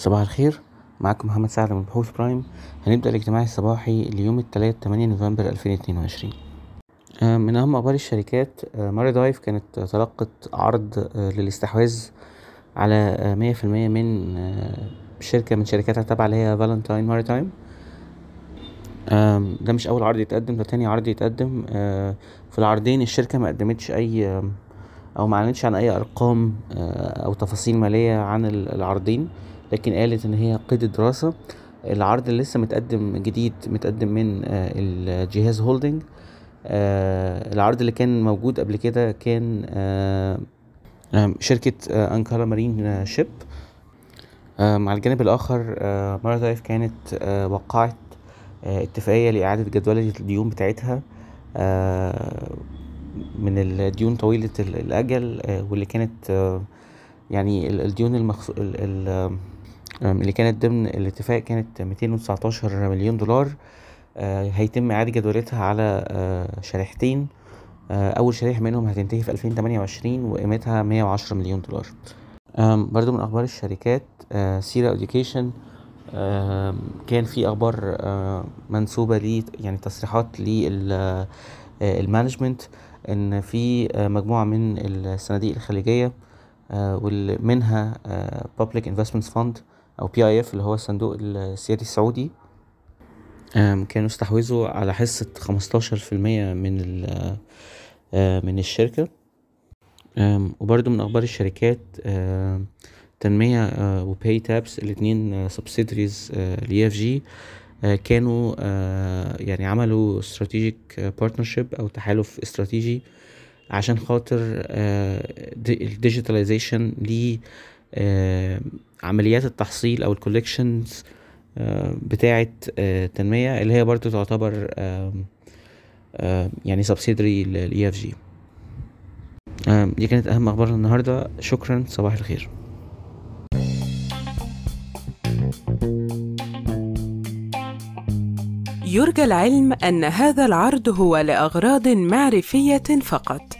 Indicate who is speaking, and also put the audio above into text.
Speaker 1: صباح الخير. معاكم محمد سعد من بحوث Prime. هنبدأ الاجتماع الصباحي ليوم الثلاث 8 نوفمبر 2022 آه، من أهم أخبار الشركات آه، Maridive كانت تلقت عرض آه، للاستحواذ على مية في المية من شركة من شركاتها التابعة اللي هي Valentine Maritime ده مش أول عرض يتقدم ده تاني عرض يتقدم. في العرضين الشركة ما قدمتش أي أو ما أعلنتش عن أي أرقام أو تفاصيل مالية عن العرضين. لكن قالت إن هي قيد الدراسة العرض اللي لسه متقدم جديد متقدم من آه، الجهاز Holding. آه، العرض اللي كان موجود قبل كده كان آه، شركة أنكارا Marine Ship. مع الجانب الآخر Maridive كانت وقعت اتفاقية لإعادة جدولة الديون بتاعتها. من الديون طويلة الأجل واللي كانت يعني الديون المخصو... اللي كانت ضمن الاتفاق كانت ميتين وتسعتاشر مليون دولار. آه، هيتم إعادة جدولتها على آه، شريحتين. آه، أول شريحة منهم هتنتهي في ألفين تمانية وعشرين وقيمتها مية وعشرة مليون دولار. برضو من أخبار الشركات CIRA Education كان في أخبار منسوبة لي يعني تصريحات لل management إن في مجموعة من الصناديق الخليجية ومنها Public Investments Fund أو PIF اللي هو الصندوق السيادي السعودي كانوا استحوذوا على حصة خمستاشر في المية من من الشركة. وبرضو من أخبار الشركات تنمية و PayTabs الاتنين subsidiaries ل EFG كانوا يعني عملوا strategic partnership أو تحالف استراتيجي عشان خاطر ال digitalization ل عمليات التحصيل أو ال collections آه، بتاعه التنمية آه، اللي هي برضو تعتبر يعني subsidiary لل EFG دي كانت أهم اخبارنا النهارده. شكرا. صباح الخير.
Speaker 2: يرجى العلم أن هذا العرض هو لأغراض معرفية فقط.